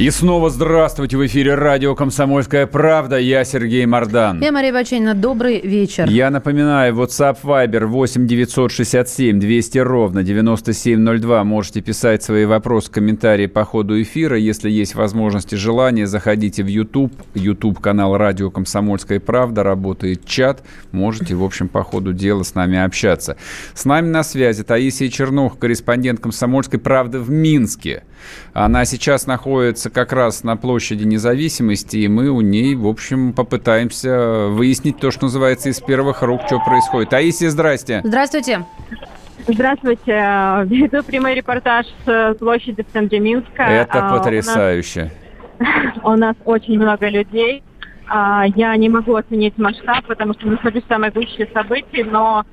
И снова здравствуйте в эфире радио «Комсомольская правда». Я Сергей Мордан. Я Мария Баченина. Добрый вечер. Я напоминаю, WhatsApp Viber 8 967 200 ровно 9702. Можете писать свои вопросы, комментарии по ходу эфира. Если есть возможность и желание, заходите в YouTube. YouTube канал радио «Комсомольская правда». Работает чат. Можете, в общем, по ходу дела с нами общаться. С нами на связи Таисия Чернух, корреспондент «Комсомольской правды» в Минске. Она сейчас находится как раз на площади независимости, и мы у ней, в общем, попытаемся выяснить то, что называется из первых рук, что происходит. Таисия, здрасте. Здравствуйте. Здравствуйте. Веду прямой репортаж с площади в центре Минска. Это потрясающе. У нас, у нас очень много людей. А, я не могу оценить масштаб, потому что нахожусь в самой гуще событий, но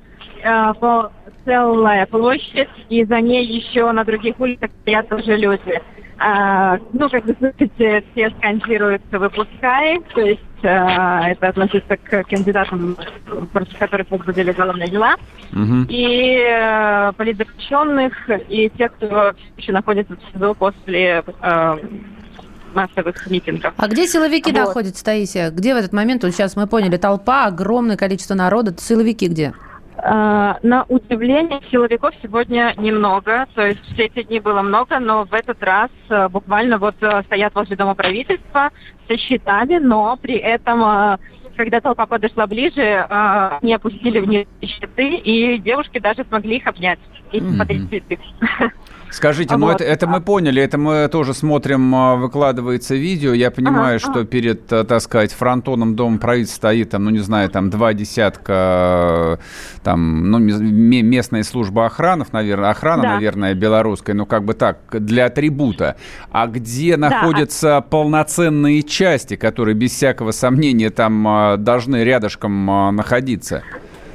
э, целая площадь, и за ней еще на других улицах стоят тоже люди. А, ну, как вы слышите, все скандируют «выпускай», то есть а, это относится к кандидатам, против которых возбудили уголовные дела, Мгм. и а, политзаключенных, и тех, кто еще находится в СИЗО после а, массовых митингов. А где силовики Вот. находятся, Таисия? Где в этот момент, вот сейчас мы поняли, толпа, огромное количество народа, силовики где? А, На удивление силовиков сегодня немного, то есть все эти дни было много, но в этот раз а, буквально вот а, стоят возле Дома правительства со щитами, но при этом, а, когда толпа подошла ближе, они опустили вниз щиты, и девушки даже смогли их обнять и смотреть цветы. Скажите, ну Вот. это, это мы поняли, это мы тоже смотрим, а, выкладывается видео. Я понимаю, Ага, что ага. перед, а, так сказать, фронтоном Дома правительства стоит, там, ну не знаю, там два десятка, э, там, ну ме- местная служба охраны, наверное, охрана, Да. наверное, белорусская, ну как бы так, для атрибута. А где находятся полноценные части, которые без всякого сомнения там а, должны рядышком а, находиться?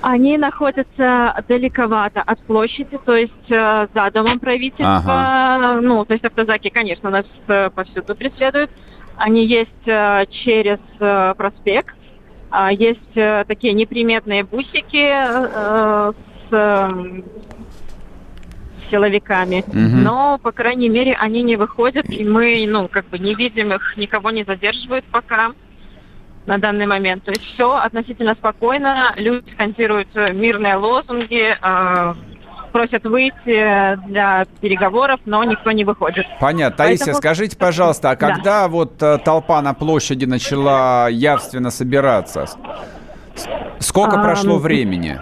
Они находятся далековато от площади, то есть э, за домом правительства. Ну, то есть автозаки, конечно, нас э, повсюду преследуют. Они есть э, через э, проспект. А есть э, такие неприметные бусики э, с э, силовиками. Мгм. Но, по крайней мере, они не выходят, и мы, ну, как бы не видим их, никого не задерживают пока на данный момент. То есть все относительно спокойно. Люди скандируют мирные лозунги, э, просят выйти для переговоров, но никто не выходит. Понятно. Таисия, Поэтому- скажите, пожалуйста, а Да. когда вот э, толпа на площади начала явственно собираться? Сколько А, прошло времени?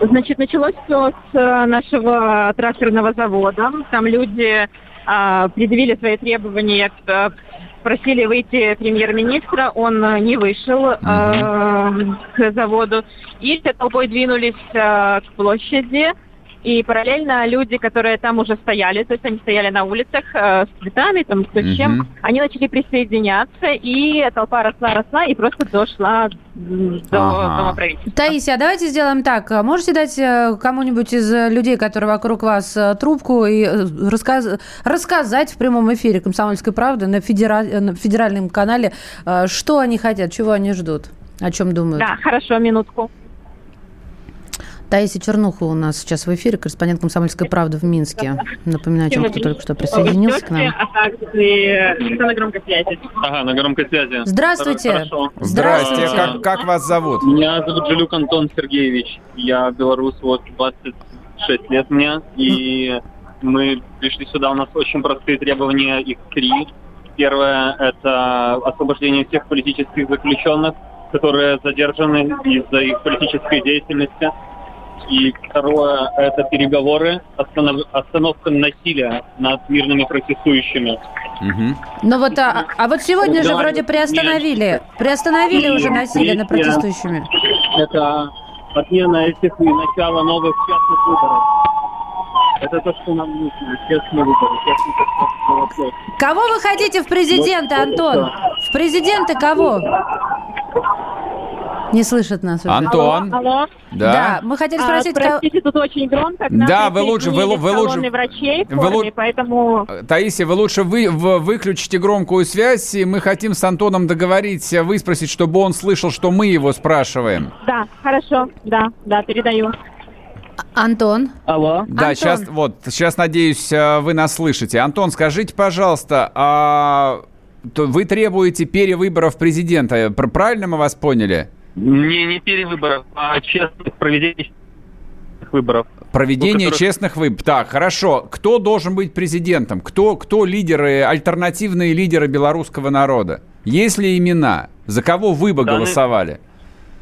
Значит, началось все с э, нашего тракторного завода. Там люди а, предъявили свои требования, э, просили выйти премьер-министра, он э, не вышел э, к заводу. И все толпой двинулись э, к площади. И параллельно люди, которые там уже стояли, то есть они стояли на улицах э, с цветами, там, с чем, Мгм. они начали присоединяться, и толпа росла, росла, и просто дошла до Ага. Дома правительства. Таисия, а давайте сделаем так. Можете дать э, кому-нибудь из э, людей, которые вокруг вас, э, трубку и рассказ- рассказать в прямом эфире «Комсомольской правды» на, федера- на федеральном канале, что они хотят, чего они ждут, о чем думают? Да, хорошо, минутку. Таисия Чернуха у нас сейчас в эфире, корреспондент «Комсомольской правды» в Минске. Напоминаю тем, кто только что присоединился к нам. А также на громкой связи. Ага, на громкой связи. Здравствуйте. Здравствуйте. Как, как вас зовут? Меня зовут Жалюк Антон Сергеевич. Я белорус, вот 26 лет мне. И мы пришли сюда, у нас очень простые требования, их три. Первое – это освобождение всех политических заключенных, которые задержаны из-за их политической деятельности. И второе – это переговоры, останов- остановка насилия над мирными протестующими. Мгм. Ну вот, а, а вот сегодня же вроде приостановили, приостановили уже насилие над Это то, что нам нужно. Честный выбор. Честный. Кого вы хотите в президенты, Антон? В президенты кого? Не слышит нас уже. Антон, Алло, алло. да. мы хотели А, спросить, кого- простите, тут очень громко. Да, вы лучше- вы вы лучше- врачей в вы лу- форме, поэтому... Таисия, вы лучше вы, в- выключите громкую связь, и мы хотим с Антоном договориться, выспросить, чтобы он слышал, что мы его спрашиваем. Да, хорошо, да, да, передаю. Антон. Алло. Да, Антон. сейчас, вот, сейчас, надеюсь, э, вы нас слышите. Антон, скажите, пожалуйста, а то вы требуете перевыборов президента, Пр- правильно мы вас поняли? Не, не перевыборов, а честных проведений выборов. Проведение У которых- честных выборов. Так, хорошо. Кто должен быть президентом? Кто, кто лидеры, альтернативные лидеры белорусского народа? Есть ли имена? За кого вы бы Данный- голосовали?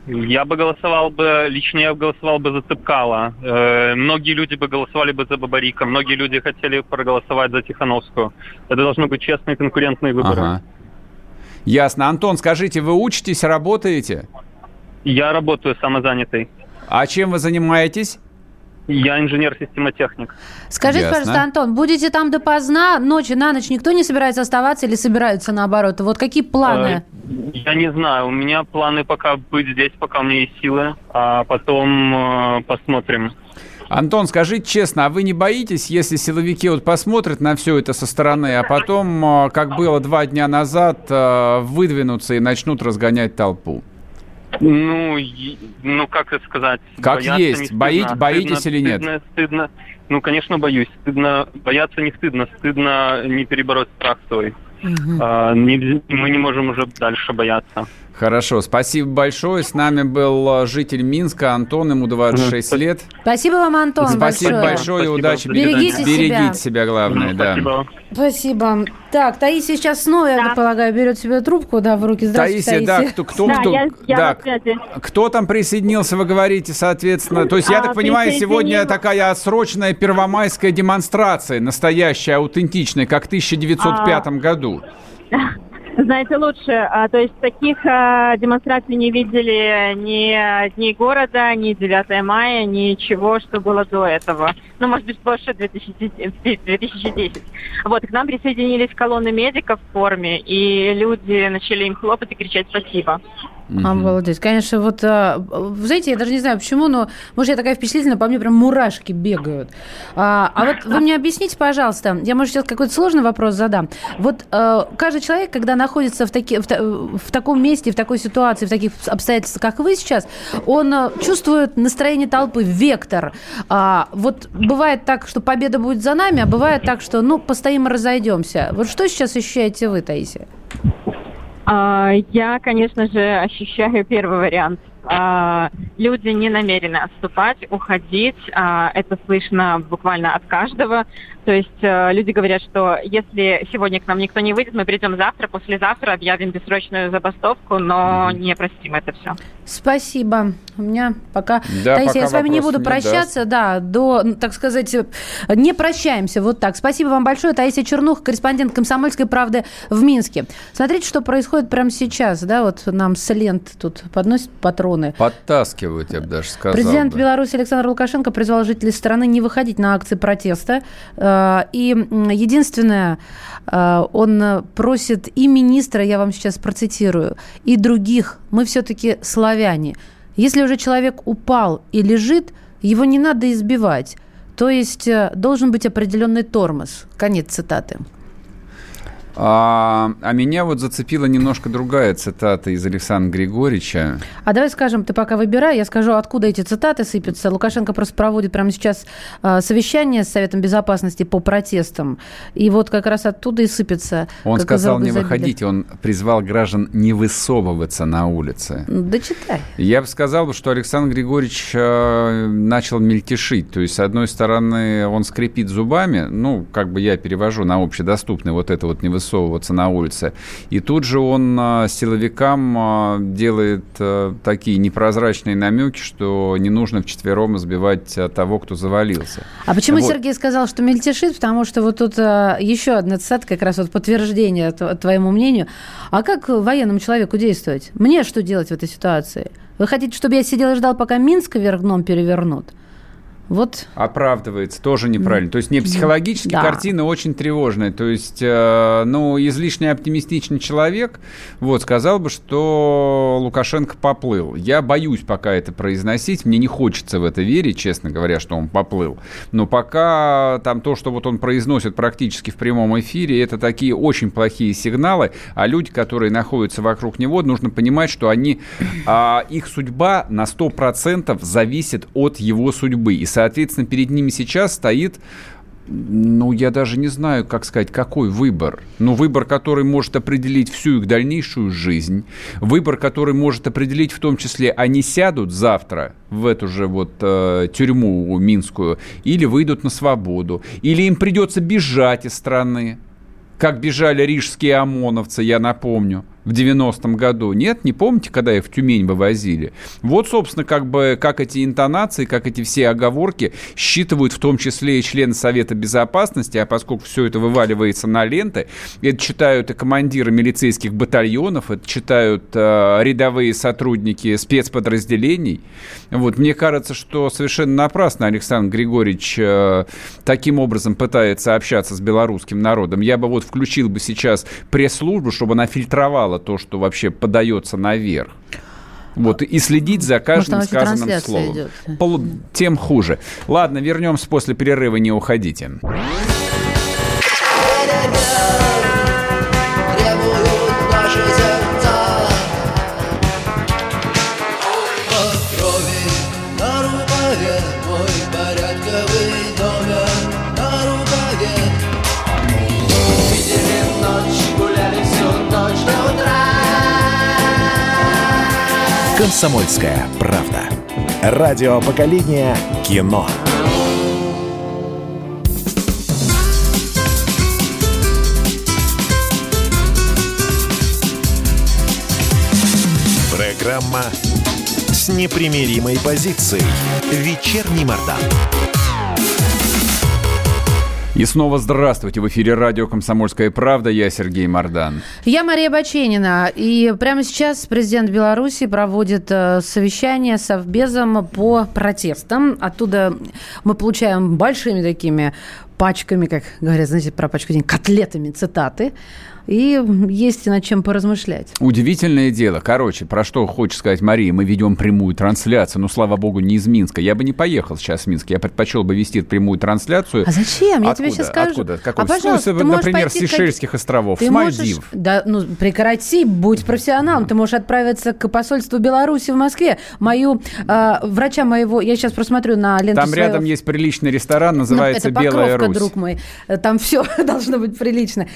Я бы голосовал бы, лично я бы голосовал бы за Цыпкала. Э, многие люди бы голосовали бы за Бабарика, многие люди хотели проголосовать за Тихановскую. Это должны быть честные конкурентные выборы. Ага. Ясно. Антон, скажите, вы учитесь, работаете? Я работаю самозанятый. А чем вы занимаетесь? Я инженер-системотехник. Скажите, Ясно. пожалуйста, Антон, будете там допоздна, ночи на ночь никто не собирается оставаться или собираются наоборот? Вот какие планы? Э, Я не знаю, у меня планы пока быть здесь, пока у меня есть силы, а потом э, посмотрим. Антон, скажите честно, а вы не боитесь, если силовики вот посмотрят на все это со стороны, а потом, э, как было два дня назад, э, выдвинутся и начнут разгонять толпу? Ну, ну как это сказать? Как Бояться есть. не Бои- стыдно. боитесь Стыдно- или нет? Стыдно, стыдно. Ну, конечно, боюсь. Стыдно. Бояться не стыдно. Стыдно не перебороть страх свой. А, не- мы не можем уже дальше бояться. Хорошо, спасибо большое. С нами был э, житель Минска Антон, ему 26 Мгм. лет. Спасибо вам, Антон, Спасибо большое. большое, и Спасибо. удачи. Берегите себя. Берегите себя, главное, да. Спасибо. Спасибо. Так, Таисия сейчас снова, я Да. так полагаю, берет себе трубку, да, в руки. Здравствуйте, Таисия, да, Таисия. кто, кто, да, кто, я, я да, кто там присоединился, вы говорите, соответственно. То есть, я А, так понимаю, сегодня такая отсроченная первомайская демонстрация, настоящая, аутентичная, как в 1905 году. Знаете, лучше. А, то есть таких а, демонстраций не видели ни дней города, ни 9 мая, ничего, что было до этого. Ну, может быть, больше 2010. 2010. Вот, к нам присоединились колонны медиков в форме, и люди начали им хлопать и кричать «спасибо». Мгм. Обалдеть. Конечно, вот, а, знаете, я даже не знаю почему, но, может, я такая впечатлительная, по мне прям мурашки бегают. А, а вот вы мне объясните, пожалуйста, я, может, сейчас какой-то сложный вопрос задам. Вот э, каждый человек, когда находится в, таки, в, в таком месте, в такой ситуации, в таких обстоятельствах, как вы сейчас, он э, чувствует настроение толпы, вектор. А, вот бывает так, что победа будет за нами, а бывает так, что, ну, постоим и разойдемся. Вот что сейчас ощущаете вы, Таисия? А, Я, конечно же, ощущаю первый вариант. А, Люди не намерены отступать, уходить. А, Это слышно буквально от каждого. То есть э, люди говорят, что если сегодня к нам никто не выйдет, мы придем завтра, послезавтра объявим бессрочную забастовку, но не простим это все. Спасибо. У меня пока... Да, Таисия, пока я с вами не буду вопросов нет, да. прощаться, да. до, так сказать, э, не прощаемся. Вот так. Спасибо вам большое. Таисия Чернух, корреспондент «Комсомольской правды» в Минске. Смотрите, что происходит прямо сейчас. Да, вот нам с лент тут подносят патроны. Подтаскивают, я бы даже сказал. Президент бы. Беларуси Александр Лукашенко призвал жителей страны не выходить на акции протеста. Э, И единственное, э, он просит и министра, я вам сейчас процитирую, и других, мы все-таки славяне. Если уже человек упал и лежит, его не надо избивать. То есть э, должен быть определенный тормоз. Конец цитаты. А, а меня вот зацепила немножко другая цитата из Александра Григорьевича. А давай скажем, ты пока выбирай, я скажу, откуда эти цитаты сыпятся. Лукашенко просто проводит прямо сейчас э, совещание с Советом Безопасности по протестам. И вот как раз оттуда и сыпется. Он сказал не выходить, он призвал граждан не высовываться на улице. Ну, Дочитай. Я бы сказал, что Александр Григорьевич э, начал мельтешить. То есть, с одной стороны, он скрипит зубами, ну, как бы я перевожу на общедоступный вот это вот не высовываться на улице. И тут же он э, силовикам э, делает э, такие непрозрачные намеки, что не нужно вчетвером избивать того, кто завалился. А почему Вот. Сергей сказал, что мельтешит? Потому что вот тут а, еще одна цитата, как раз вот подтверждение тв- твоему мнению. А как военному человеку действовать? Мне что делать в этой ситуации? Вы хотите, чтобы я сидел и ждал, пока Минск вверх дном перевернут? Вот. Оправдывается, тоже неправильно. То есть не психологически Да. картина очень тревожная. То есть, э, ну, излишне оптимистичный человек, вот, сказал бы, что Лукашенко поплыл. Я боюсь пока это произносить, мне не хочется в это верить, честно говоря, что он поплыл. Но пока там то, что вот он произносит практически в прямом эфире, это такие очень плохие сигналы, а люди, которые находятся вокруг него, нужно понимать, что они, а, их судьба на 100% зависит от его судьбы. И, соответственно, перед ними сейчас стоит ну, я даже не знаю, как сказать, какой выбор. Ну, выбор, который может определить всю их дальнейшую жизнь. Выбор, который может определить в том числе, они сядут завтра в эту же вот э, тюрьму минскую или выйдут на свободу. Или им придется бежать из страны. Как бежали рижские ОМОНовцы, я напомню, в 90-м году. Нет, не помните, когда их в Тюмень вывозили? Вот, собственно, как бы, как эти интонации, как эти все оговорки считывают в том числе и члены Совета Безопасности, а поскольку все это вываливается на ленты, это читают и командиры милицейских батальонов, это читают э, рядовые сотрудники спецподразделений. Вот, мне кажется, что совершенно напрасно Александр Григорьевич э, таким образом пытается общаться с белорусским народом. Я бы вот включил бы сейчас пресс-службу, чтобы она фильтровала то, что вообще подается наверх. Вот, и следить за каждым Может, сказанным словом. идет. Полу- Тем хуже. Ладно, вернемся после перерыва, не уходите. «Комсомольская правда». Радио поколения кино. Программа с непримиримой позицией. Вечерний Мордан. И снова здравствуйте. В эфире радио «Комсомольская правда». Я Сергей Мордан. Я Мария Баченина, и прямо сейчас президент Беларуси проводит э, совещание с Совбезом по протестам. Оттуда мы получаем большими такими пачками, как говорят, знаете, про пачку денег, котлетами цитаты. И есть над чем поразмышлять. Удивительное дело. Короче, про что хочет сказать Мария? Мы ведем прямую трансляцию. Ну, слава богу, не из Минска. Я бы не поехал сейчас в Минск. Я предпочел бы вести прямую трансляцию. А зачем? Я тебе Откуда? сейчас скажу. Откуда? Какой? А, пожалуйста, Ну, ты можешь например, с Сейшельских какие- островов, Ты с можешь- Мальдив. Да, ну прекрати, будь профессионалом. Ты можешь отправиться к посольству Беларуси в Москве. Мою э, врача моего, я сейчас просмотрю на ленту Там своего- рядом есть приличный ресторан, Ну, называется это «Белая Покровка, Русь». друг мой. Там все должно быть прилично.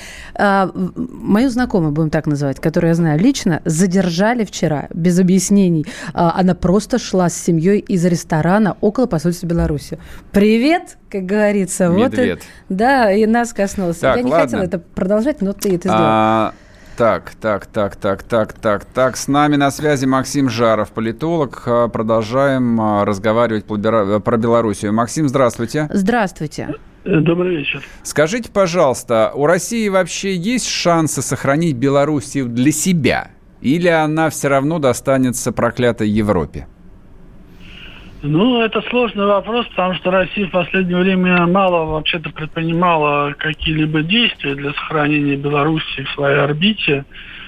Мою знакомую, будем так называть, которую я знаю лично, задержали вчера без объяснений. А, Она просто шла с семьей из ресторана около посольства Беларуси. Привет, как говорится. Вот и- да, и нас коснулся. Так, я не ладно. хотела это продолжать, но ты это сделал. А, так, так, так, так, так, так, так. С нами на связи Максим Жаров, политолог. А, Продолжаем а, разговаривать про Белоруссию. Максим, здравствуйте. Здравствуйте. Э, Добрый вечер. Скажите, пожалуйста, у России вообще есть шансы сохранить Белоруссию для себя? Или она все равно достанется проклятой Европе? Ну, это сложный вопрос, потому что Россия в последнее время мало вообще-то предпринимала какие-либо действия для сохранения Белоруссии в своей орбите.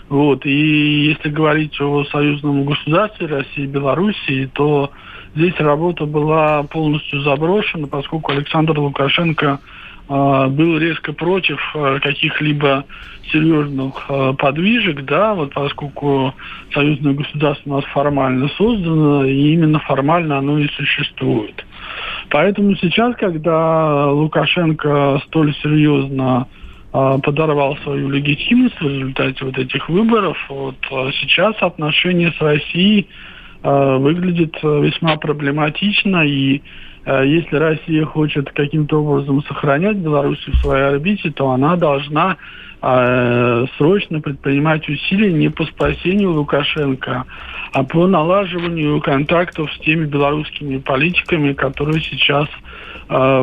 Вот. И если говорить о союзном государстве России и Белоруссии, то здесь работа была полностью заброшена, поскольку Александр Лукашенко э, был резко против э, каких-либо серьезных э, подвижек, да, вот поскольку союзное государство у нас формально создано, и именно формально оно и существует. Поэтому сейчас, когда Лукашенко столь серьезно подорвал свою легитимность в результате вот этих выборов, вот сейчас отношения с Россией э, выглядят э, весьма проблематично, и э, если Россия хочет каким-то образом сохранять Беларусь в своей орбите, то она должна срочно предпринимать усилия не по спасению Лукашенко, а по налаживанию контактов с теми белорусскими политиками, которые сейчас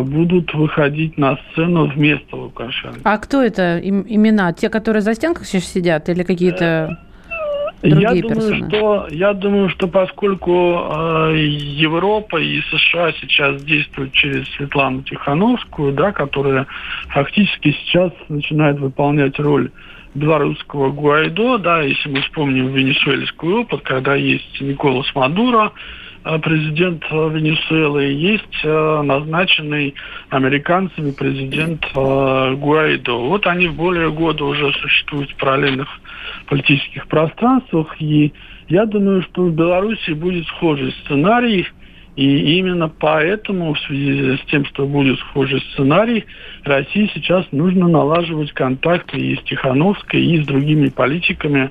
будут выходить на сцену вместо Лукашенко. А кто это им- имена? Те, которые за стенках сейчас сидят или какие-то... другие я думаю, персоны? Что, я думаю, что поскольку э, Европа и США сейчас действуют через Светлану Тихановскую, да, которая фактически сейчас начинает выполнять роль белорусского Гуайдо, да, если мы вспомним венесуэльский опыт, когда есть Николас Мадуро, президент э, Венесуэлы, есть э, назначенный американцами президент э, Гуайдо. Вот они более года уже существуют в параллельных политических пространствах, и я думаю, что в Беларуси будет схожий сценарий, и именно поэтому, в связи с тем, что будет схожий сценарий, России сейчас нужно налаживать контакты и с Тихановской, и с другими политиками,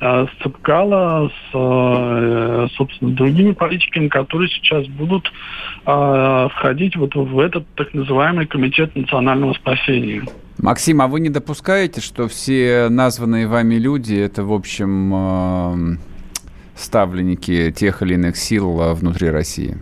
э, с Цепкала, с, э, собственно, другими политиками, которые сейчас будут э, входить вот в этот так называемый Комитет национального спасения. Максим, а вы не допускаете, что все названные вами люди это, в общем, ставленники тех или иных сил внутри России?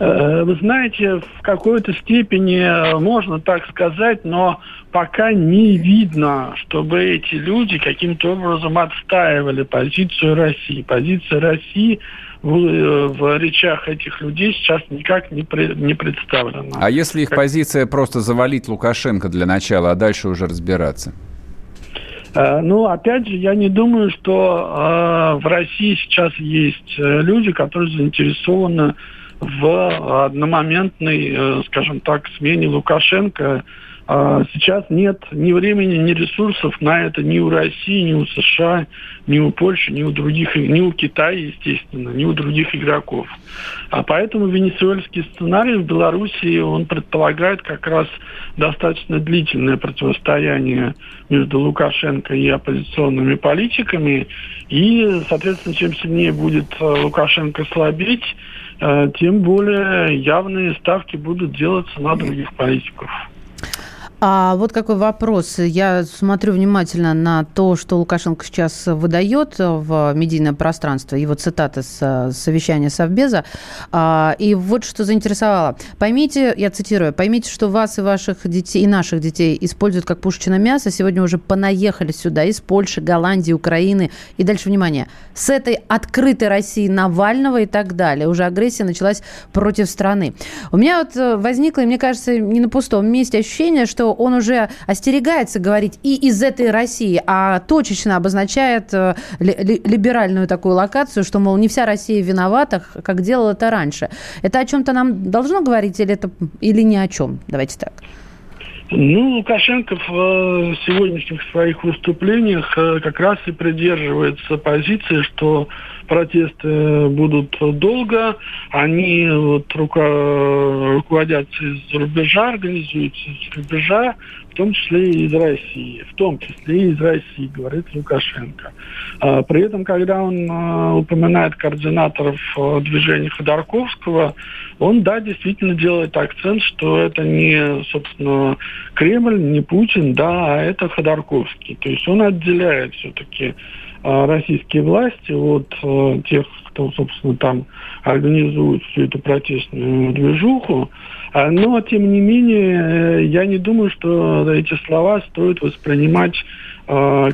Э, Вы знаете, в какой-то степени э, можно так сказать, но пока не видно, чтобы эти люди каким-то образом отстаивали позицию России. Позиция России в, э, в речах этих людей сейчас никак не, пре- не представлена. А если их позиция просто завалить Лукашенко для начала, а дальше уже разбираться? Ну, опять же, я не думаю, что э, в России сейчас есть люди, которые заинтересованы в одномоментной, э, скажем так, смене Лукашенко. А Сейчас нет ни времени, ни ресурсов на это ни у России, ни у США, ни у Польши, ни у других, ни у Китая, естественно, ни у других игроков. А поэтому венесуэльский сценарий в Беларуси, он предполагает как раз достаточно длительное противостояние между Лукашенко и оппозиционными политиками. И, соответственно, чем сильнее будет э, Лукашенко слабеть, тем более явные ставки будут делаться на других политиков. А вот какой вопрос. Я смотрю внимательно на то, что Лукашенко сейчас выдает в медийное пространство, его цитаты с совещания Совбеза. А, И вот что заинтересовало. Поймите, я цитирую, поймите, что вас и ваших детей, и наших детей используют как пушечное мясо. Сегодня уже понаехали сюда из Польши, Голландии, Украины. И дальше, внимание, с этой открытой России Навального и так далее. Уже агрессия началась против страны. У меня вот э, возникло, и мне кажется, не на пустом месте ощущение, что он уже остерегается говорить и из этой России, а точечно обозначает э, ли- ли- либеральную такую локацию, что, мол, не вся Россия виновата, как делала это раньше. Это о чем-то нам должно говорить или, это, или ни о чем? Давайте так. Ну, Лукашенко в э, сегодняшних своих выступлениях э, как раз и придерживается позиции, что протесты будут долго, они вот рука- руководятся из рубежа, организуются из рубежа, в том числе и из России, в том числе и из России, говорит Лукашенко. А, При этом, когда он э, упоминает координаторов э, движения Ходорковского, он, да, действительно делает акцент, что это не, собственно, Кремль, не Путин, да, а это Ходорковский. То есть он отделяет все-таки э, российские власти от э, тех, кто, собственно, там организует всю эту протестную движуху. А, Но, тем не менее, э, я не думаю, что эти слова стоит воспринимать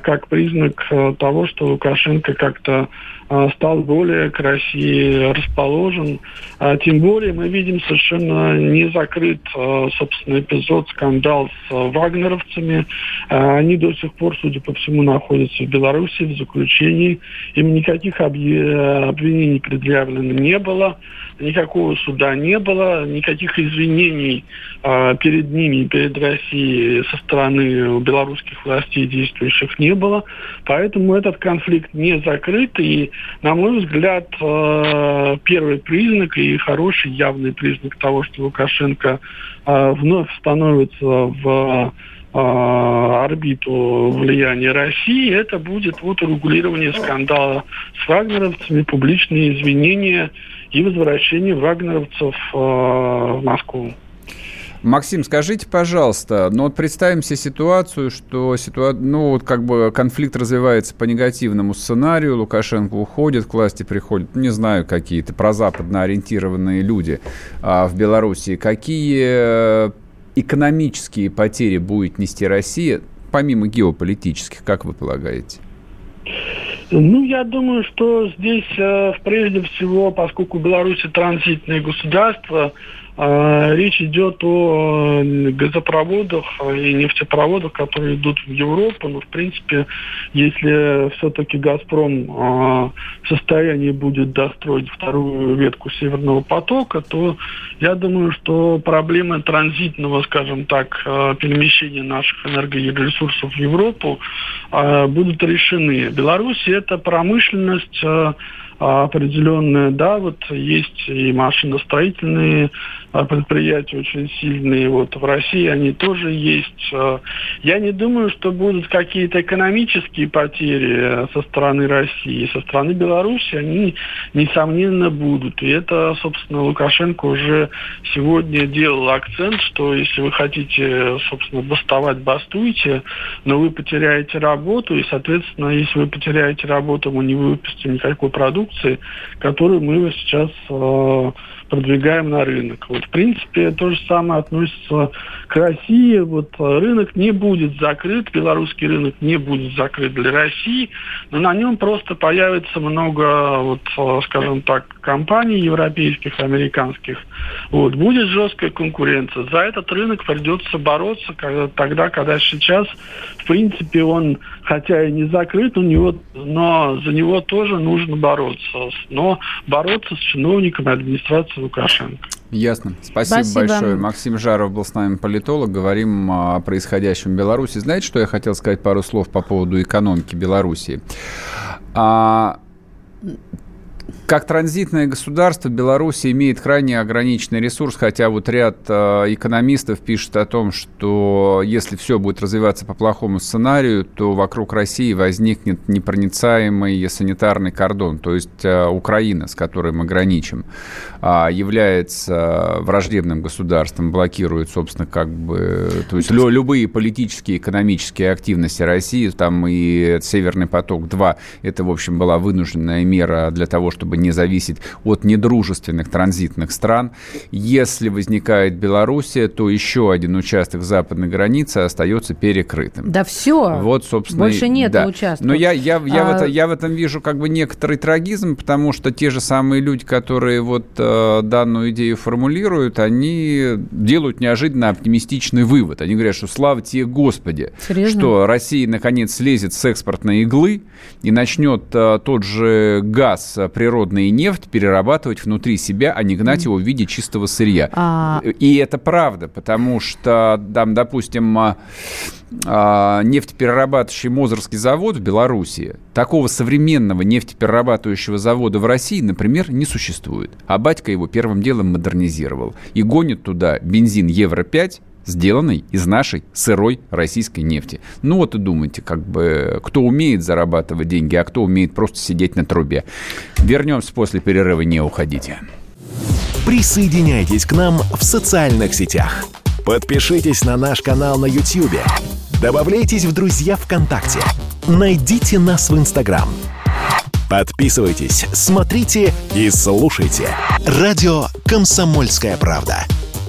как признак э, того, что Лукашенко как-то э, стал более к России расположен. А тем более мы видим совершенно не закрыт, э, собственно, эпизод, скандал с э, вагнеровцами. Э, Они до сих пор, судя по всему, находятся в Беларуси в заключении. Им никаких обвинений предъявлено не было, никакого суда не было, никаких извинений э, перед ними, перед Россией со стороны белорусских властей действующих не было. Поэтому этот конфликт не закрыт. И, на мой взгляд, э, первый признак и хороший явный признак того, что Лукашенко э, вновь становится в орбиту влияния России, это будет вот урегулирование скандала с вагнеровцами, публичные извинения и возвращение вагнеровцев э, в Москву. Максим, скажите, пожалуйста, ну вот представим себе ситуацию, что ситуа... ну, вот как бы конфликт развивается по негативному сценарию, Лукашенко уходит, к власти приходят, не знаю, какие-то прозападно ориентированные люди а, в Беларуси. Какие э, экономические потери будет нести Россия, помимо геополитических, как вы полагаете? Ну, я думаю, что здесь э, прежде всего, поскольку Беларусь транзитное государство, речь идет о э, газопроводах и нефтепроводах, которые идут в Европу. Но, в принципе, если все-таки «Газпром» э, в состоянии будет достроить вторую ветку «Северного потока», то я думаю, что проблемы транзитного, скажем так, э, перемещения наших энергоресурсов в Европу э, будут решены. Беларусь это промышленность э, определенная, да, вот есть и машиностроительные а, предприятия очень сильные, вот в России они тоже есть. А, Я не думаю, что будут какие-то экономические потери э, со стороны России, со стороны Беларуси они, несомненно, будут. И это, собственно, Лукашенко уже сегодня делал акцент, что если вы хотите, собственно, бастовать, бастуйте, но вы потеряете работу, и, соответственно, если вы потеряете работу, мы не выпустим никакой продукции, которую мы сейчас э, продвигаем на рынок. Вот, в принципе, то же самое относится к России. Вот э, рынок не будет закрыт, белорусский рынок не будет закрыт для России, но на нем просто появится много, вот, э, скажем так, компаний европейских, американских. Вот, будет жесткая конкуренция. За этот рынок придется бороться когда, тогда, когда сейчас, в принципе, он, хотя и не закрыт, у него, но за него тоже нужно бороться. Но бороться с чиновниками администрации Лукашенко. Ясно. Спасибо, Спасибо. большое. Максим Жаров был с нами политолог. Говорим о происходящем в Беларуси. Знаете, что я хотел сказать пару слов по поводу экономики Беларуси? А, как транзитное государство Беларусь имеет крайне ограниченный ресурс, хотя вот ряд э, экономистов пишет о том, что если все будет развиваться по плохому сценарию, то вокруг России возникнет непроницаемый санитарный кордон, то есть э, Украина, с которой мы граничим, э, является враждебным государством, блокирует, собственно, как бы, то есть лю- любые политические, экономические активности России, там и Северный поток-2, это, в общем, была вынужденная мера для того, чтобы не зависеть от недружественных транзитных стран. Если возникает Белоруссия, то еще один участок западной границы остается перекрытым. Да все. Вот, собственно, Больше нет да. участков. Но я, я, я, в А- это- я в этом вижу как бы некоторый трагизм, потому что те же самые люди, которые вот э, данную идею формулируют, они делают неожиданно оптимистичный вывод. Они говорят, что слава тебе, Господи, Серьезно? что Россия наконец слезет с экспортной иглы и начнет э, тот же газ, э, природный и нефть перерабатывать внутри себя, а не гнать его в виде чистого сырья. А- И это правда, потому что, там, допустим, а, а, нефтеперерабатывающий Мозырский завод в Беларуси, такого современного нефтеперерабатывающего завода в России, например, не существует. А батька его первым делом модернизировал. И гонит туда бензин Евро-5, сделанный из нашей сырой российской нефти. Ну вот и думайте, как бы, кто умеет зарабатывать деньги, а кто умеет просто сидеть на трубе. Вернемся после перерыва, не уходите. Присоединяйтесь к нам в социальных сетях. Подпишитесь на наш канал на YouTube. Добавляйтесь в друзья ВКонтакте. Найдите нас в Инстаграм. Подписывайтесь, смотрите и слушайте. Радио «Комсомольская правда».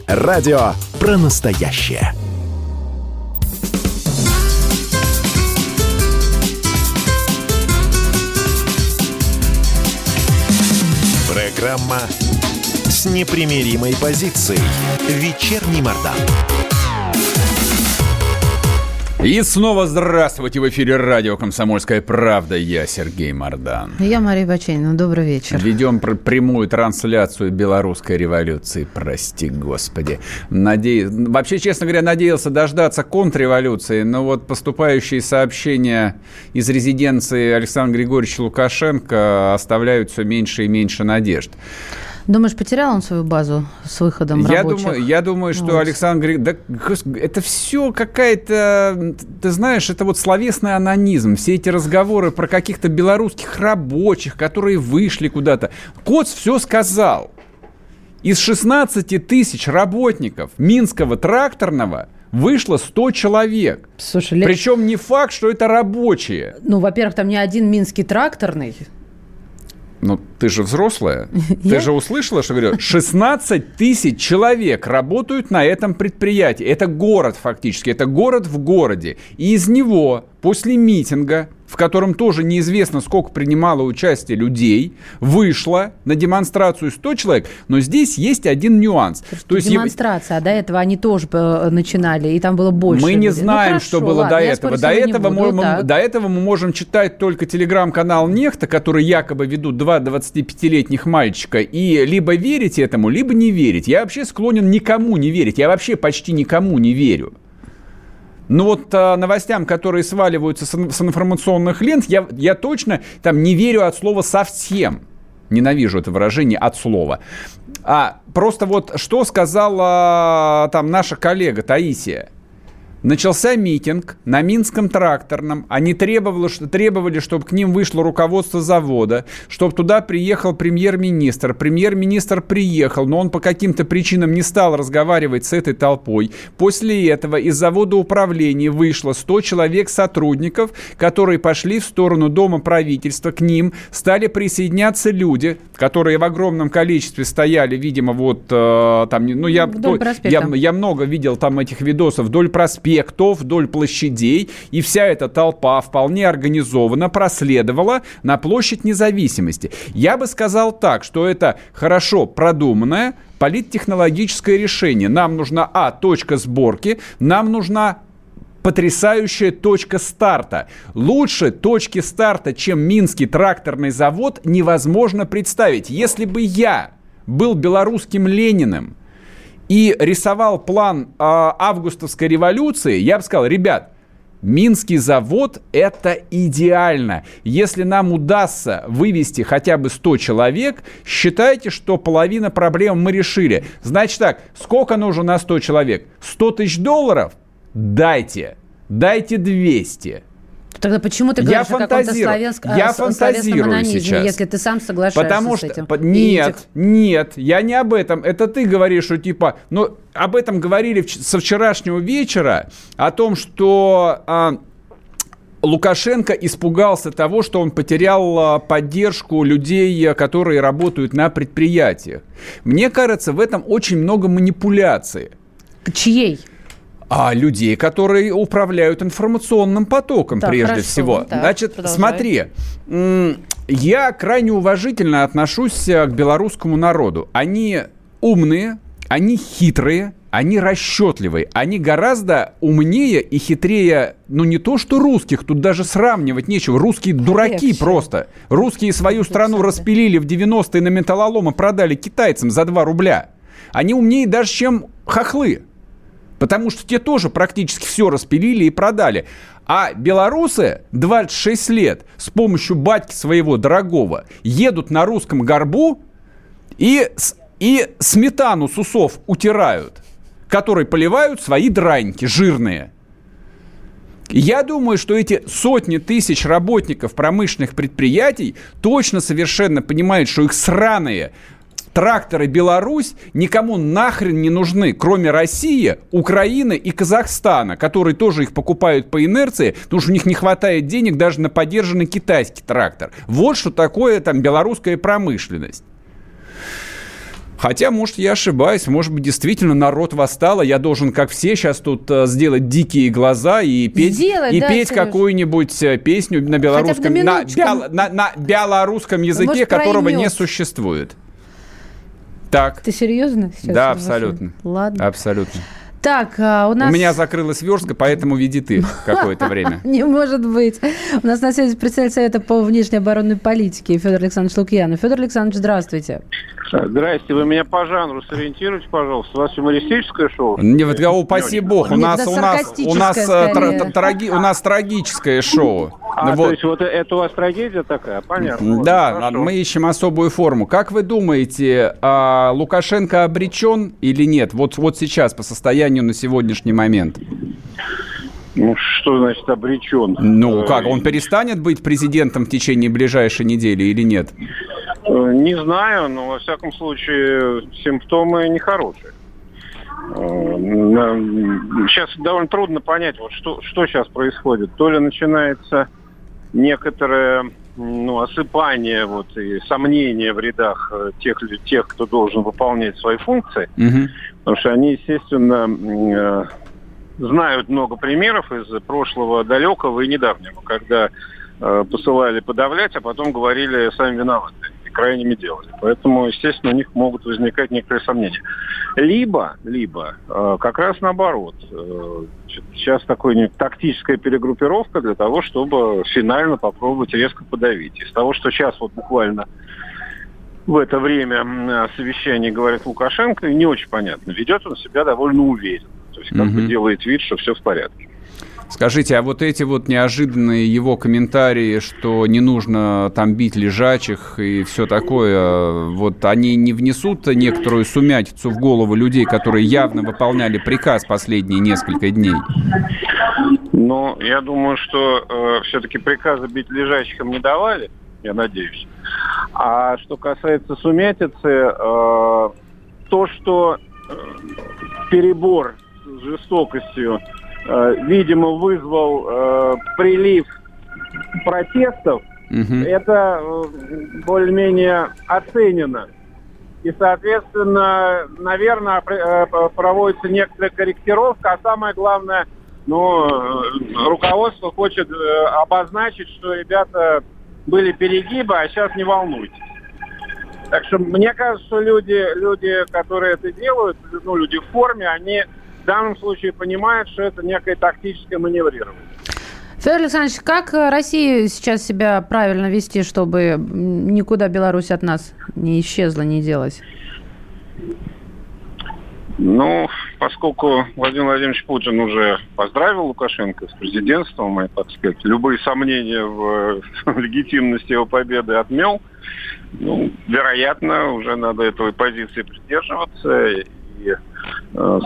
Радио про настоящее. Программа с непримиримой позицией. Вечерний Мордан. И снова здравствуйте в эфире радио «Комсомольская правда». Я Сергей Мордан. Я Мария Баченина. Добрый вечер. Ведем пр- прямую трансляцию белорусской революции, прости господи. Наде- Вообще, честно говоря, надеялся дождаться контрреволюции, но вот поступающие сообщения из резиденции Александра Григорьевича Лукашенко оставляют все меньше и меньше надежд. Думаешь, потерял он свою базу с выходом Я рабочих? думаю, я думаю, что Вот. Александр Гри- да, господи, это все какая-то, ты знаешь, это вот словесный анонизм. Все эти разговоры про каких-то белорусских рабочих, которые вышли куда-то. Коц все сказал. Из 16 тысяч работников Минского тракторного вышло 100 человек. Слушай, Причем не факт, что это рабочие. ну, во-первых, там не один минский тракторный. Ну, ты же взрослая. Ты Я? же услышала, что говорю, 16 тысяч человек работают на этом предприятии. Это город фактически, это город в городе. И из него после митинга в котором тоже неизвестно, сколько принимало участие людей, вышло на демонстрацию 100 человек, но здесь есть один нюанс. То есть демонстрация, а до этого они тоже э, начинали, и там было больше. Мы не людей. Ну, знаем, хорошо, что было ладно, до этого. До этого, буду, мы, так. до этого мы можем читать только телеграм-канал Нехта, который якобы ведут два 25-летних мальчика, и либо верить этому, либо не верить. Я вообще склонен никому не верить. Я вообще почти никому не верю. Но вот а, новостям, которые сваливаются с, с информационных лент, я, я точно там не верю от слова совсем. Ненавижу это выражение от слова. А просто вот что сказала там наша коллега Таисия. Начался митинг на Минском тракторном. Они требовали, ш- требовали, чтобы к ним вышло руководство завода, чтобы туда приехал премьер-министр. Премьер-министр приехал, но он по каким-то причинам не стал разговаривать с этой толпой. После этого из завода управления вышло 100 человек сотрудников, которые пошли в сторону Дома правительства. К ним стали присоединяться люди, которые в огромном количестве стояли, видимо, вот э, там, ну я, то- проспекта. я, я много видел там этих видосов вдоль проспектов, вдоль площадей, и вся эта толпа вполне организованно проследовала на площадь независимости. Я бы сказал так, что это хорошо продуманное политтехнологическое решение. Нам нужна, а, точка сборки, нам нужна потрясающая точка старта. Лучше точки старта, чем Минский тракторный завод, невозможно представить. Если бы я был белорусским Лениным, и рисовал план а, августовской революции, я бы сказал, ребят, Минский завод – это идеально. Если нам удастся вывести хотя бы 100 человек, считайте, что половина проблем мы решили. Значит так, сколько нужно на 100 человек? 100 тысяч долларов? Дайте. Дайте 200. Тогда почему ты Я говоришь о каком-то славянском, Я фантазирую анонизме, сейчас. если ты сам соглашаешься Потому с что... этим? по- И Нет, нет, я не об этом. Это ты говоришь, что типа... Ну, об этом говорили со вчерашнего вечера, о том, что... а, Лукашенко испугался того, что он потерял а, поддержку людей, которые работают на предприятиях. Мне кажется, в этом очень много манипуляции. Чьей? А людей, которые управляют информационным потоком, Так, прежде хорошо, всего. так, Значит, продолжай. смотри, я крайне уважительно отношусь э, к белорусскому народу. Они умные, они хитрые, они расчетливые, они гораздо умнее и хитрее, ну не то что русских, тут даже сравнивать нечего. Русские дураки Легче. просто. Русские свою страну Александр. распилили в 90-е на металлолом и продали китайцам за 2 рубля. Они умнее даже, чем хохлы. Потому что те тоже практически все распилили и продали. А белорусы 26 лет с помощью батьки своего дорогого едут на русском горбу и, и сметану с усов утирают, которой поливают свои драньки жирные. Я думаю, что эти сотни тысяч работников промышленных предприятий точно совершенно понимают, что их сраные тракторы Беларусь никому нахрен не нужны, кроме России, Украины и Казахстана, которые тоже их покупают по инерции, потому что у них не хватает денег даже на поддержанный китайский трактор. Вот что такое там белорусская промышленность. Хотя, может, я ошибаюсь, может быть, действительно народ восстал, а я должен, как все, сейчас тут э, сделать дикие глаза и петь, Сделать, и да, петь какую-нибудь э, песню на белорусском, на на, на- на белорусском языке, может, которого не существует. Так, Ты серьезно? сейчас да, абсолютно. Ладно. Абсолютно. Так, а, у нас... У меня закрылась верстка, поэтому веди ты какое-то время. Не может быть. У нас на связи представитель Совета по внешней оборонной политике Федор Александрович Лукьянов. Федор Александрович, здравствуйте. Здрасте, вы меня по жанру сориентируйте, пожалуйста. У вас юмористическое шоу? Не, вот, упаси бог, у Нет, нас, у нас, у нас, э, траги- у нас трагическое шоу. А, Вот. то есть вот это у вас трагедия такая? Понятно. Да, Хорошо. мы ищем особую форму. Как вы думаете, а, Лукашенко обречен или нет? Вот, вот сейчас, по состоянию на сегодняшний момент. Ну, что значит обречен? Ну, Э, как, он перестанет быть президентом в течение ближайшей недели или нет? э, Не знаю, но во всяком случае симптомы нехорошие. Э, Сейчас довольно трудно понять, вот что, что сейчас происходит. То ли начинается некоторое ну, осыпание вот, и сомнения в рядах э, тех, тех, кто должен выполнять свои функции, Мгм. Потому что они, естественно, э, знают много примеров из прошлого далекого и недавнего, когда э, посылали подавлять, а потом говорили сами виноваты крайними делали. Поэтому, естественно, у них могут возникать некоторые сомнения. Либо, либо э, как раз наоборот. Э, сейчас такая тактическая перегруппировка для того, чтобы финально попробовать резко подавить. Из того, что сейчас вот буквально в это время совещание говорит Лукашенко, не очень понятно. Ведет он себя довольно уверенно. То есть как бы делает вид, что все в порядке. Скажите, а вот эти вот неожиданные его комментарии, что не нужно там бить лежачих и все такое, вот они не внесут некоторую сумятицу в голову людей, которые явно выполняли приказ последние несколько дней? Ну, я думаю, что э, все-таки приказа бить лежачих им не давали, я надеюсь. А что касается сумятицы, э, то, что э, перебор с жестокостью Э, видимо, вызвал э, прилив протестов, угу. это э, более-менее оценено. И, соответственно, наверное, проводится некоторая корректировка, а самое главное, ну, руководство хочет обозначить, что ребята были перегибы, а сейчас не волнуйтесь. Так что мне кажется, что люди, люди, которые это делают, ну, люди в форме, они данном случае понимают, что это некое тактическое маневрирование. Федор Александрович, как России сейчас себя правильно вести, чтобы никуда Беларусь от нас не исчезла, не делась? Ну, поскольку Владимир Владимирович Путин уже поздравил Лукашенко с президентством и, так сказать, любые сомнения в, в легитимности его победы отмел, ну, вероятно, уже надо этой позиции придерживаться и э,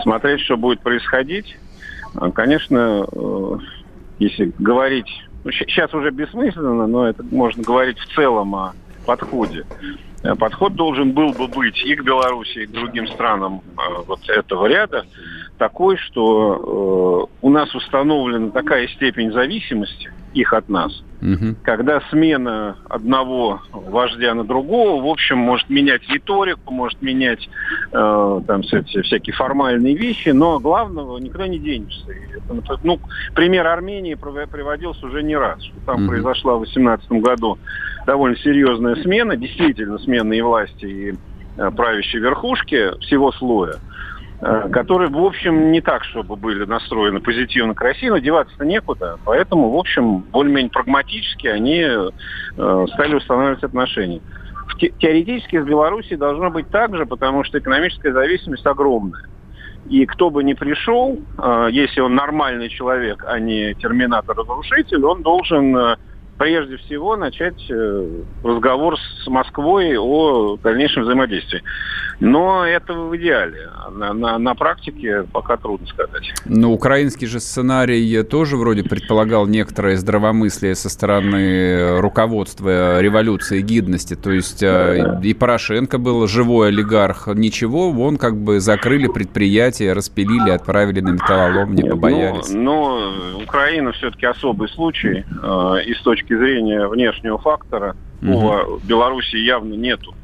смотреть, что будет происходить. А, конечно, э, если говорить, ну, сейчас уже бессмысленно, но это можно говорить в целом о подходе. Э, подход должен был бы быть и к Беларуси, и к другим странам э, вот этого ряда такой, что э, у нас установлена такая степень зависимости их от нас, угу. когда смена одного вождя на другого, в общем, может менять риторику, может менять э, там всякие, всякие формальные вещи, но главного никуда не денешься. Это, ну, пример Армении приводился уже не раз, что там угу. произошла в 2018 году довольно серьезная смена, действительно смена и власти, и э, правящей верхушки всего слоя. Э, которые, в общем, не так, чтобы были настроены позитивно к России, но деваться-то некуда. Поэтому, в общем, более-менее прагматически они э, стали устанавливать отношения. Теоретически с Белоруссией должно быть так же, потому что экономическая зависимость огромная. И кто бы ни пришел, э, если он нормальный человек, а не терминатор-разрушитель, он должен прежде всего начать разговор с Москвой о дальнейшем взаимодействии. Но это в идеале. На, на, на практике пока трудно сказать. Но украинский же сценарий тоже вроде предполагал некоторое здравомыслие со стороны руководства революции гидности. То есть да. и Порошенко был живой олигарх. Ничего, вон как бы закрыли предприятие, распилили, отправили на металлолом, не побоялись. Но, но Украина все-таки особый случай. Э, и с точки зрения внешнего фактора угу. у Беларуси явно нету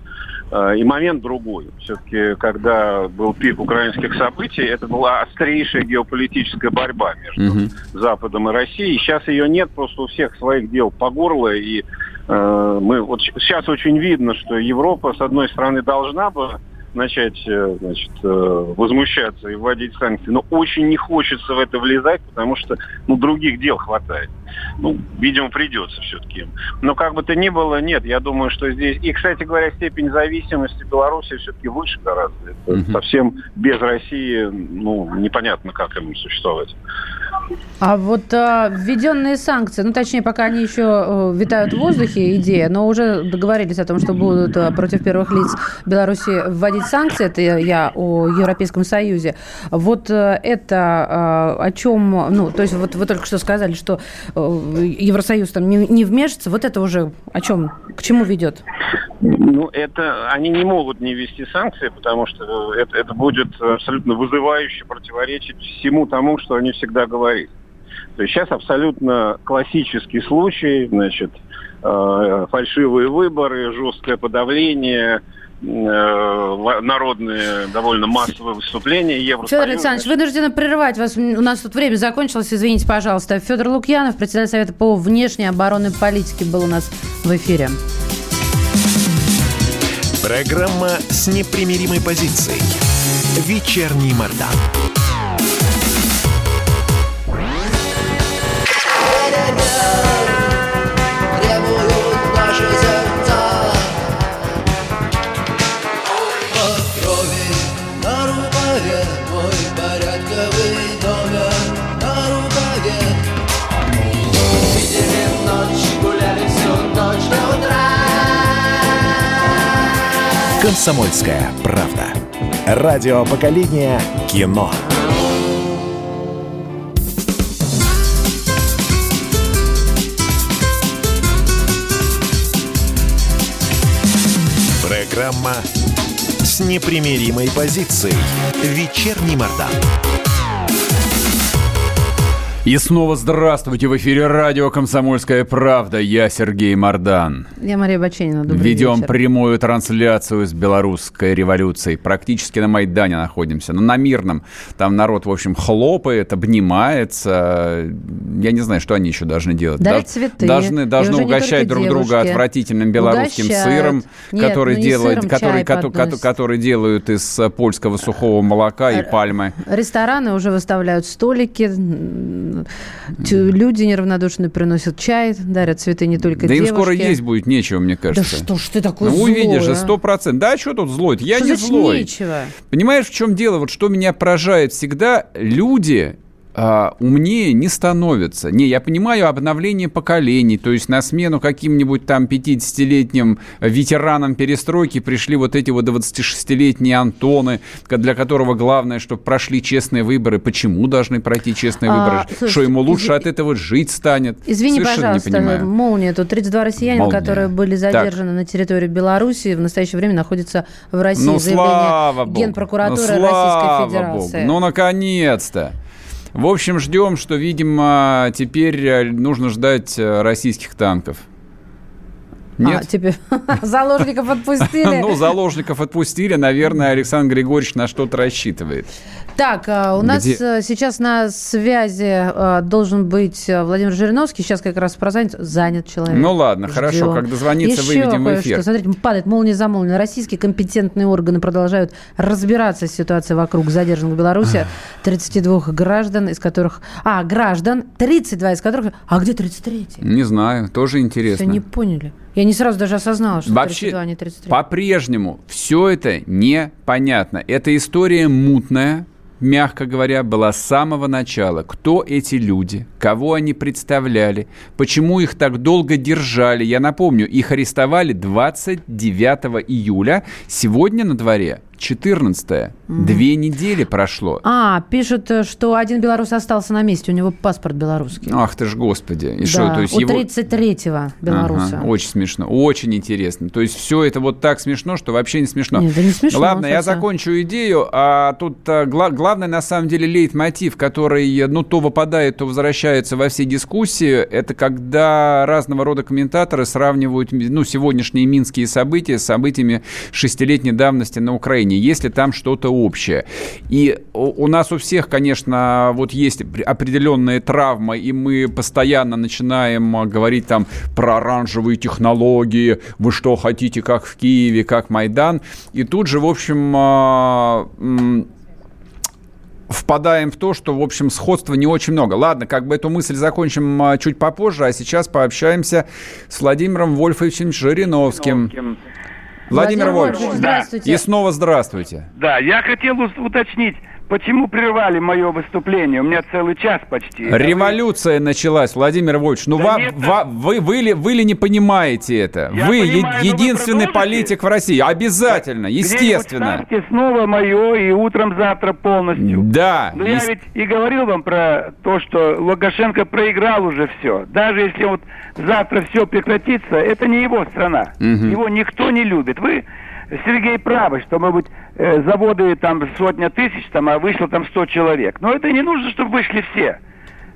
Э, и момент другой. Все-таки, когда был пик украинских событий, это была острейшая геополитическая борьба между угу. Западом и Россией. Сейчас ее нет, просто у всех своих дел по горло. И э, мы вот сейчас очень видно, что Европа, с одной стороны, должна бы начать э, значит, э, возмущаться и вводить санкции, но очень не хочется в это влезать, потому что ну, других дел хватает. Ну, видимо, придется все-таки. Но как бы то ни было, нет, я думаю, что здесь... И, кстати говоря, степень зависимости Беларуси все-таки выше гораздо. Это угу. совсем без России, ну, непонятно, как им существовать. А вот а, введенные санкции, ну, точнее, пока они еще а, витают в воздухе, идея, но уже договорились о том, что будут а, против первых лиц Беларуси вводить санкции, это я о Европейском Союзе. Вот а, это а, о чем, ну, то есть вот вы только что сказали, что Евросоюз там не, не вмешивается, вот это уже о чем, к чему ведет? Ну, это они не могут не ввести санкции, потому что это, это будет абсолютно вызывающе противоречить всему тому, что они всегда говорили. То есть сейчас абсолютно классический случай, значит, э, фальшивые выборы, жесткое подавление, э, народные довольно массовые выступления Евросоюза. Федор Александрович, вынуждена прерывать вас. У нас тут время закончилось, извините, пожалуйста. Федор Лукьянов, председатель Совета по внешней оборонной политике, был у нас в эфире. Программа с непримиримой позицией. Вечерний Мордан. Комсомольская правда. Радио поколения кино. Программа с непримиримой позицией. Вечерний Мордан. И снова здравствуйте. В эфире радио «Комсомольская правда». Я Сергей Мордан. Я Мария Баченина. Добрый Ведем вечер. прямую трансляцию с белорусской революцией. Практически на Майдане находимся. Но на Мирном. Там народ, в общем, хлопает, обнимается. Я не знаю, что они еще должны делать. Дарить Дож- цветы. Должны, должны угощать друг друга девушки. отвратительным белорусским Угощают. сыром, Нет, который, ну делает, сыром, который, чай кото- подносят. кото- который делают из польского сухого молока и пальмы. Рестораны уже выставляют столики, люди неравнодушные приносят чай, дарят цветы не только Да им девушки. скоро есть будет нечего, мне Да кажется. что ж ты такой Ну, злой, увидишь же, а? сто процентов. Да, что тут злой? Я Что не злой. нечего? Понимаешь, в чем дело? Вот что меня поражает всегда, люди а, умнее не становятся. Не, я понимаю обновление поколений, то есть на смену каким-нибудь там 50-летним ветеранам перестройки пришли вот эти вот 26-летние Антоны, для которого главное, чтобы прошли честные выборы. Почему должны пройти честные А, выборы? слушайте, что ему лучше изв- от этого жить станет? Извини, Совершенно пожалуйста, молния. Тут 32 россиянина, Молния. которые были Так. задержаны на территории Беларуси, в настоящее время находятся в России. Ну, Заявление слава богу. Генпрокуратуры ну, слава Российской Федерации. Богу. Ну, наконец-то. В общем, ждем, что, видимо, теперь э, нужно ждать э, российских танков. Нет? А, теперь заложников отпустили. Ну, заложников отпустили. Наверное, Александр Григорьевич на что-то рассчитывает. Так, а, у нас Где- э, сейчас на связи э, должен быть э, Владимир Жириновский. Сейчас как раз прозвонит. Занят человек. Ну, ладно, хорошо. Ждем. Как дозвонится, Еще выведем в эфир. Смотрите, падает молния за молнией. Российские компетентные органы продолжают разбираться с ситуацией вокруг задержанных в Беларуси 32 граждан, из которых... А, граждан, 32 из которых... А где 33-й? Не знаю, тоже Все интересно. не поняли. Я не сразу даже осознала, что Вообще, 32, а не 33. по-прежнему все это непонятно. Эта история мутная, мягко говоря, была с самого начала. Кто эти люди, кого они представляли, почему их так долго держали. Я напомню, их арестовали 29 июля. Сегодня на дворе 14 Две недели прошло. А, пишут, э, что один белорус остался на месте, у него паспорт белорусский. Ах ты ж, господи. И да, что, то есть у его... 33-го белоруса. Ага, очень смешно, очень интересно. То есть все это вот так смешно, что вообще не смешно. Нет, да не смешно, Ладно, я закончу идею. А тут а, гла- главный на самом деле лейтмотив, который ну то выпадает, то возвращается во все дискуссии, это когда разного рода комментаторы сравнивают ну сегодняшние минские события с событиями шестилетней давности на Украине, если там что-то общее. И у нас у всех, конечно, вот есть опре- определенные травмы, и мы постоянно начинаем а, говорить там про оранжевые технологии, вы что хотите, как в Киеве, как Майдан. И тут же, в общем, а, впадаем в то, что, в общем, сходства не очень много. Ладно, как бы эту мысль закончим а, чуть попозже, а сейчас пообщаемся с Владимиром Вольфовичем Жириновским. Владимир Вольфович, здравствуйте. и снова здравствуйте. Да, я хотел уточнить, почему прервали мое выступление? У меня целый час почти. Революция началась, Владимир Вольфович. Ну, Да ва- нет, ва- вы, вы, ли, вы ли не понимаете это? Я вы е- понимаю, вы единственный продолжите? политик в России. Обязательно, естественно. ставьте снова мое и утром завтра полностью. Да. Но я ес- ведь и говорил вам про то, что Лукашенко проиграл уже все. Даже если вот завтра все прекратится, это не его страна. Мгм. Его никто не любит. Вы, Сергей, правы, что, может быть, э, заводы там сотня тысяч, там, а вышло там 100 человек. Но это не нужно, чтобы вышли все.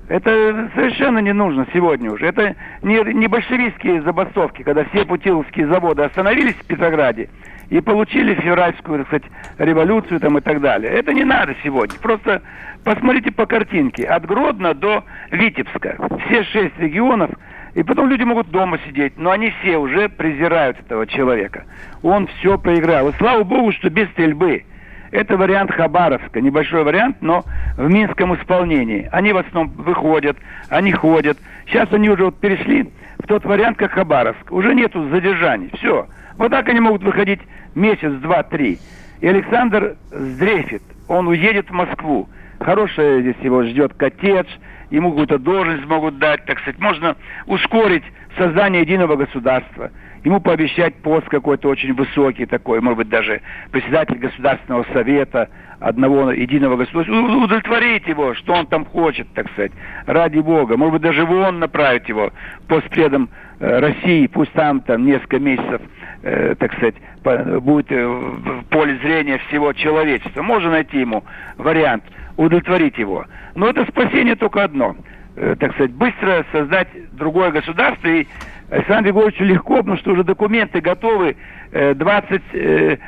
Это совершенно не нужно сегодня уже. Это не, не большевистские забастовки, когда все путиловские заводы остановились в Петрограде и получили февральскую, так сказать, революцию там и так далее. Это не надо сегодня. Просто посмотрите по картинке. От Гродно до Витебска. Все шесть регионов. И потом люди могут дома сидеть, но они все уже презирают этого человека. Он все проиграл. И слава богу, что без стрельбы. Это вариант Хабаровска, небольшой вариант, но в минском исполнении. Они в основном выходят, они ходят. Сейчас они уже вот перешли в тот вариант, как Хабаровск. Уже нету задержаний. Все. Вот так они могут выходить месяц, два, три. И Александр сдрейфит. Он уедет в Москву. Хорошая здесь его ждет коттедж. Ему какую-то должность могут дать, так сказать. Можно ускорить создание единого государства ему пообещать пост какой-то очень высокий такой, может быть, даже председатель Государственного совета одного единого государства, удовлетворить его, что он там хочет, так сказать, ради Бога. Может быть, даже в ООН направить его постпредом э, России, пусть там, там несколько месяцев, э, так сказать, по, будет э, в поле зрения всего человечества. Можно найти ему вариант, удовлетворить его. Но это спасение только одно э, – так сказать, быстро создать другое государство и Александру Григорьевичу легко, потому что уже документы готовы 24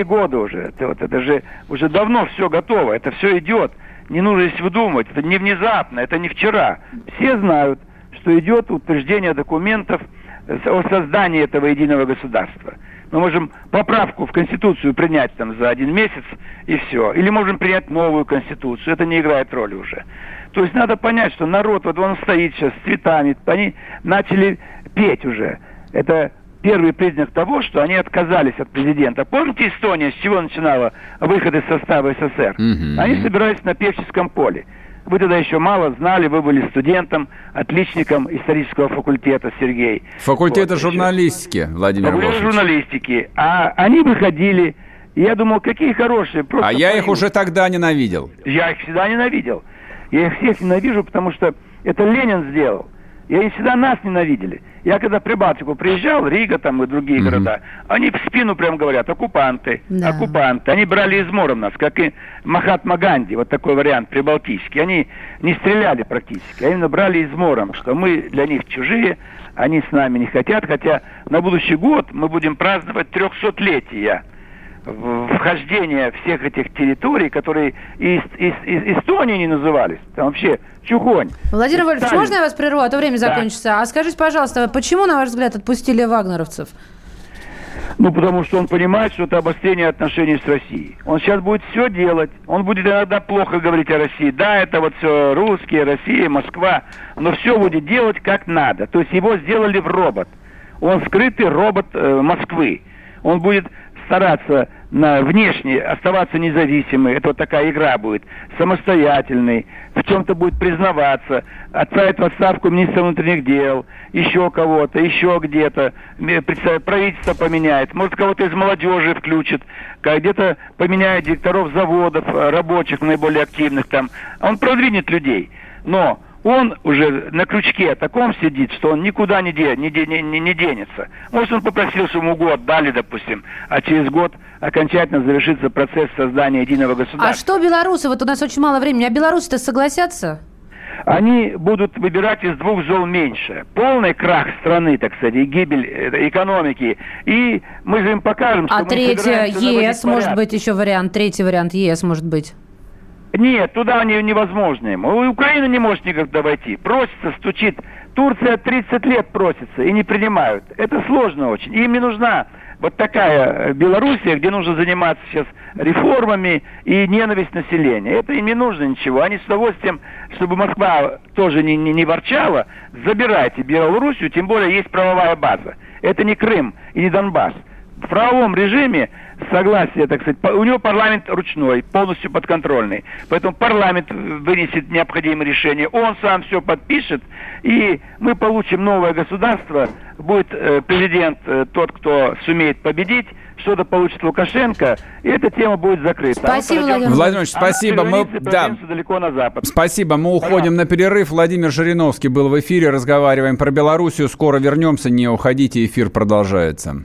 э, года уже. Это, вот, это же уже давно все готово, это все идет. Не нужно здесь выдумывать, это не внезапно, это не вчера. Все знают, что идет утверждение документов о создании этого единого государства. Мы можем поправку в Конституцию принять там за один месяц и все. Или можем принять новую Конституцию. Это не играет роли уже. То есть надо понять, что народ, вот он стоит сейчас с цветами, они начали петь уже. Это первый признак того, что они отказались от президента. Помните Эстония, с чего начинала выход из состава СССР? Mm-hmm. Они собирались на Певческом поле. Вы тогда еще мало знали, вы были студентом, отличником исторического факультета, Сергей. Факультета вот, журналистики, еще. Владимир Факультет журналистики. А они выходили, и я думал, какие хорошие. а я их уже тогда ненавидел. Я их всегда ненавидел. Я их всех ненавижу, потому что это Ленин сделал. И они всегда нас ненавидели. Я когда в Прибалтику приезжал, Рига там и другие mm-hmm. города, они в спину прям говорят, оккупанты, да. оккупанты. Они брали измором нас, как и Махатма Ганди, вот такой вариант прибалтийский. Они не стреляли практически, а именно брали измором, что мы для них чужие, они с нами не хотят. Хотя на будущий год мы будем праздновать 300-летие вхождение всех этих территорий, которые из из из Эстонии не назывались. Там вообще чухонь. Владимир Вольфович, можно я вас прерву, а то время да. закончится. А скажите, пожалуйста, почему, на ваш взгляд, отпустили вагнеровцев? Ну, потому что он понимает, что это обострение отношений с Россией. Он сейчас будет все делать. Он будет иногда плохо говорить о России. Да, это вот все русские, Россия, Москва. Но все будет делать как надо. То есть его сделали в робот. Он скрытый робот э, Москвы. Он будет стараться на внешне оставаться независимой, это вот такая игра будет, самостоятельный, в чем-то будет признаваться, отправить в отставку министра внутренних дел, еще кого-то, еще где-то, правительство поменяет, может кого-то из молодежи включит, где-то поменяет директоров заводов, рабочих, наиболее активных там. Он продвинет людей. Но он уже на крючке таком сидит, что он никуда не, де, не, де, не, не денется. Может, он попросил, чтобы ему год дали, допустим, а через год окончательно завершится процесс создания единого государства. А что белорусы? Вот у нас очень мало времени. А белорусы-то согласятся? Они будут выбирать из двух зол меньше. Полный крах страны, так сказать, и гибель э, экономики. И мы же им покажем, что А третье, ЕС, может быть, еще вариант. Третий вариант ЕС, может быть. Нет, туда не, невозможно ему. Украина не может никогда войти. Просится, стучит. Турция 30 лет просится и не принимают. Это сложно очень. Им не нужна вот такая э, Белоруссия, где нужно заниматься сейчас реформами и ненависть населения. Это им не нужно ничего. Они с удовольствием, чтобы Москва тоже не, не, не ворчала, забирайте Белоруссию, тем более есть правовая база. Это не Крым и не Донбасс. В правовом режиме согласие, так сказать, у него парламент ручной, полностью подконтрольный. Поэтому парламент вынесет необходимые решения, он сам все подпишет, и мы получим новое государство, будет э, президент э, тот, кто сумеет победить, что-то получит Лукашенко, и эта тема будет закрыта. Спасибо, а Владимир Владимирович. Спасибо. Мы, да. далеко на запад. Спасибо. Мы уходим Понятно. на перерыв. Владимир Жириновский был в эфире. Разговариваем про Белоруссию. Скоро вернемся. Не уходите. Эфир продолжается.